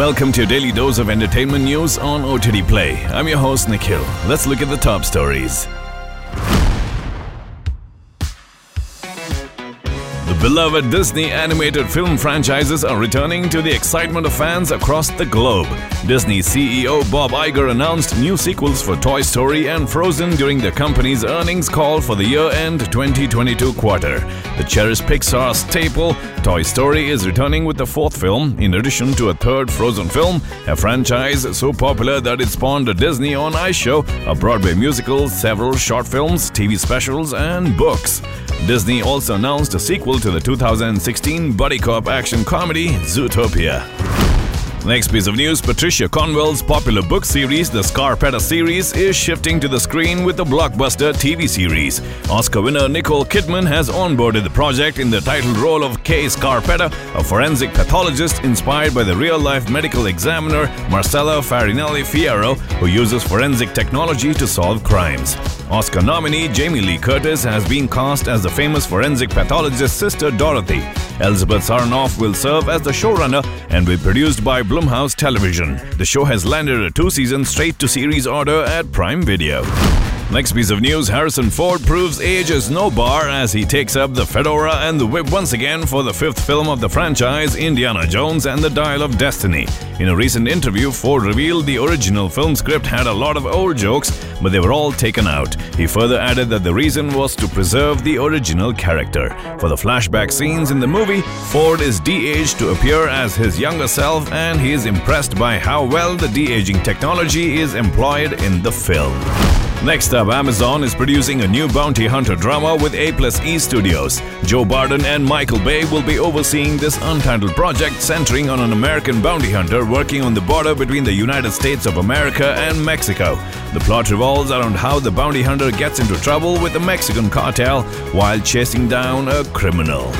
Welcome to your daily dose of entertainment news on OTT Play. I'm your host Nikhil. Let's look at the top stories. Beloved Disney animated film franchises are returning to the excitement of fans across the globe. Disney CEO Bob Iger announced new sequels for Toy Story and Frozen during the company's earnings call for the year-end 2022 quarter. The cherished Pixar staple, Toy Story is returning with the fourth film, in addition to a third Frozen film, a franchise so popular that it spawned a Disney on Ice show, a Broadway musical, several short films, TV specials, and books. Disney also announced a sequel to the 2016 buddy cop action comedy Zootopia. Next piece of news Patricia Cornwell's popular book series, the Scarpetta series, is shifting to the screen with the blockbuster TV series. Oscar winner Nicole Kidman has onboarded the project in the title role of Kay Scarpetta, a forensic pathologist inspired by the real life medical examiner Marcella Farinelli Fierro, who uses forensic technology to solve crimes. Oscar nominee Jamie Lee Curtis has been cast as the famous forensic pathologist's sister Dorothy. Elizabeth Sarnoff will serve as the showrunner and be produced by Blumhouse Television. The show has landed a two season straight to series order at Prime Video. Next piece of news Harrison Ford proves age is no bar as he takes up the fedora and the whip once again for the fifth film of the franchise, Indiana Jones and the Dial of Destiny. In a recent interview, Ford revealed the original film script had a lot of old jokes, but they were all taken out. He further added that the reason was to preserve the original character. For the flashback scenes in the movie, Ford is de aged to appear as his younger self, and he is impressed by how well the de aging technology is employed in the film. Next up, Amazon is producing a new bounty hunter drama with A plus E Studios. Joe Barton and Michael Bay will be overseeing this untitled project centering on an American bounty hunter working on the border between the United States of America and Mexico. The plot revolves around how the bounty hunter gets into trouble with the Mexican cartel while chasing down a criminal.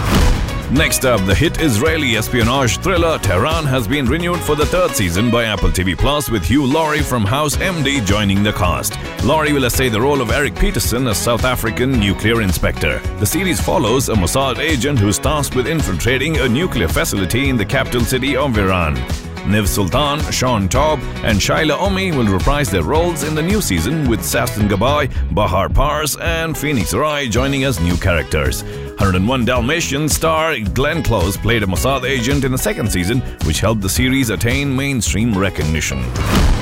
Next up, the hit Israeli espionage thriller Tehran has been renewed for the third season by Apple TV Plus with Hugh Laurie from House MD joining the cast. Laurie will essay the role of Eric Peterson, a South African nuclear inspector. The series follows a Mossad agent who's tasked with infiltrating a nuclear facility in the capital city of Iran. Niv Sultan, Shaun Toub, and Shaila Omi will reprise their roles in the new season with Sasson Gabai, Bahar Pars, and Phoenix Raei joining as new characters. 101 Dalmatians star Glenn Close played a Mossad agent in the second season, which helped the series attain mainstream recognition.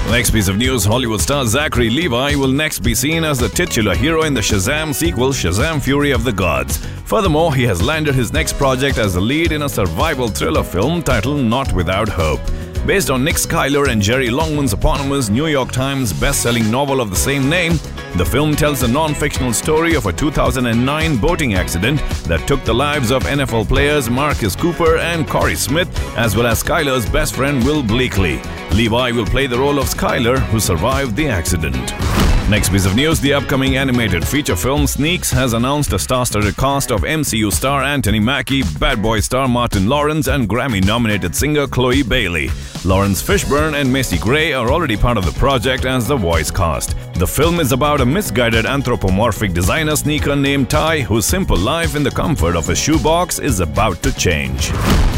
Next piece of news Hollywood star Zachary Levi will next be seen as the titular hero in the Shazam sequel, Shazam Fury of the Gods. Furthermore, he has landed his next project as the lead in a survival thriller film titled Not Without Hope. Based on Nick Schuyler and Jerry Longman's eponymous New York Times best-selling novel of the same name, the film tells a non-fictional story of a 2009 boating accident that took the lives of NFL players Marcus Cooper and Corey Smith, as well as Schuyler's best friend Will Bleakley. Levi will play the role of Schuyler, who survived the accident. Next piece of news the upcoming animated feature film Sneaks has announced a star studded cast of MCU star Anthony Mackie, Bad Boy star Martin Lawrence, and Grammy nominated singer Chloe Bailey. Laurence Fishburne and Macy Gray are already part of the project as the voice cast. The film is about a misguided anthropomorphic designer sneaker named Ty, whose simple life in the comfort of a shoebox is about to change.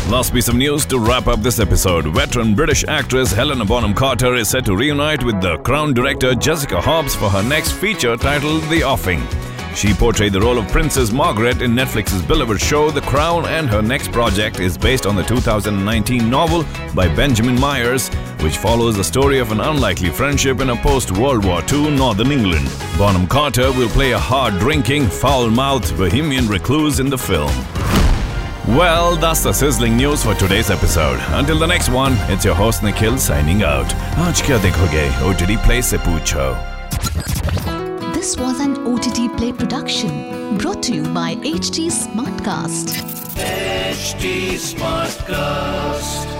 Last piece of news to wrap up this episode. Veteran British actress Helena Bonham Carter is set to reunite with the Crown director Jessica Hobbs for her next feature titled The Offing. She portrayed the role of Princess Margaret in Netflix's beloved show The Crown, and her next project is based on the 2019 novel by Benjamin Myers, which follows the story of an unlikely friendship in a post World War II northern England. Bonham Carter will play a hard drinking, foul mouthed bohemian recluse in the film. Well, that's the sizzling news for today's episode. Until the next one, it's your host Nikhil signing out. Aaj kya? OTT Play se poocho. This was an OTT Play production brought to you by HT Smartcast. Smartcast.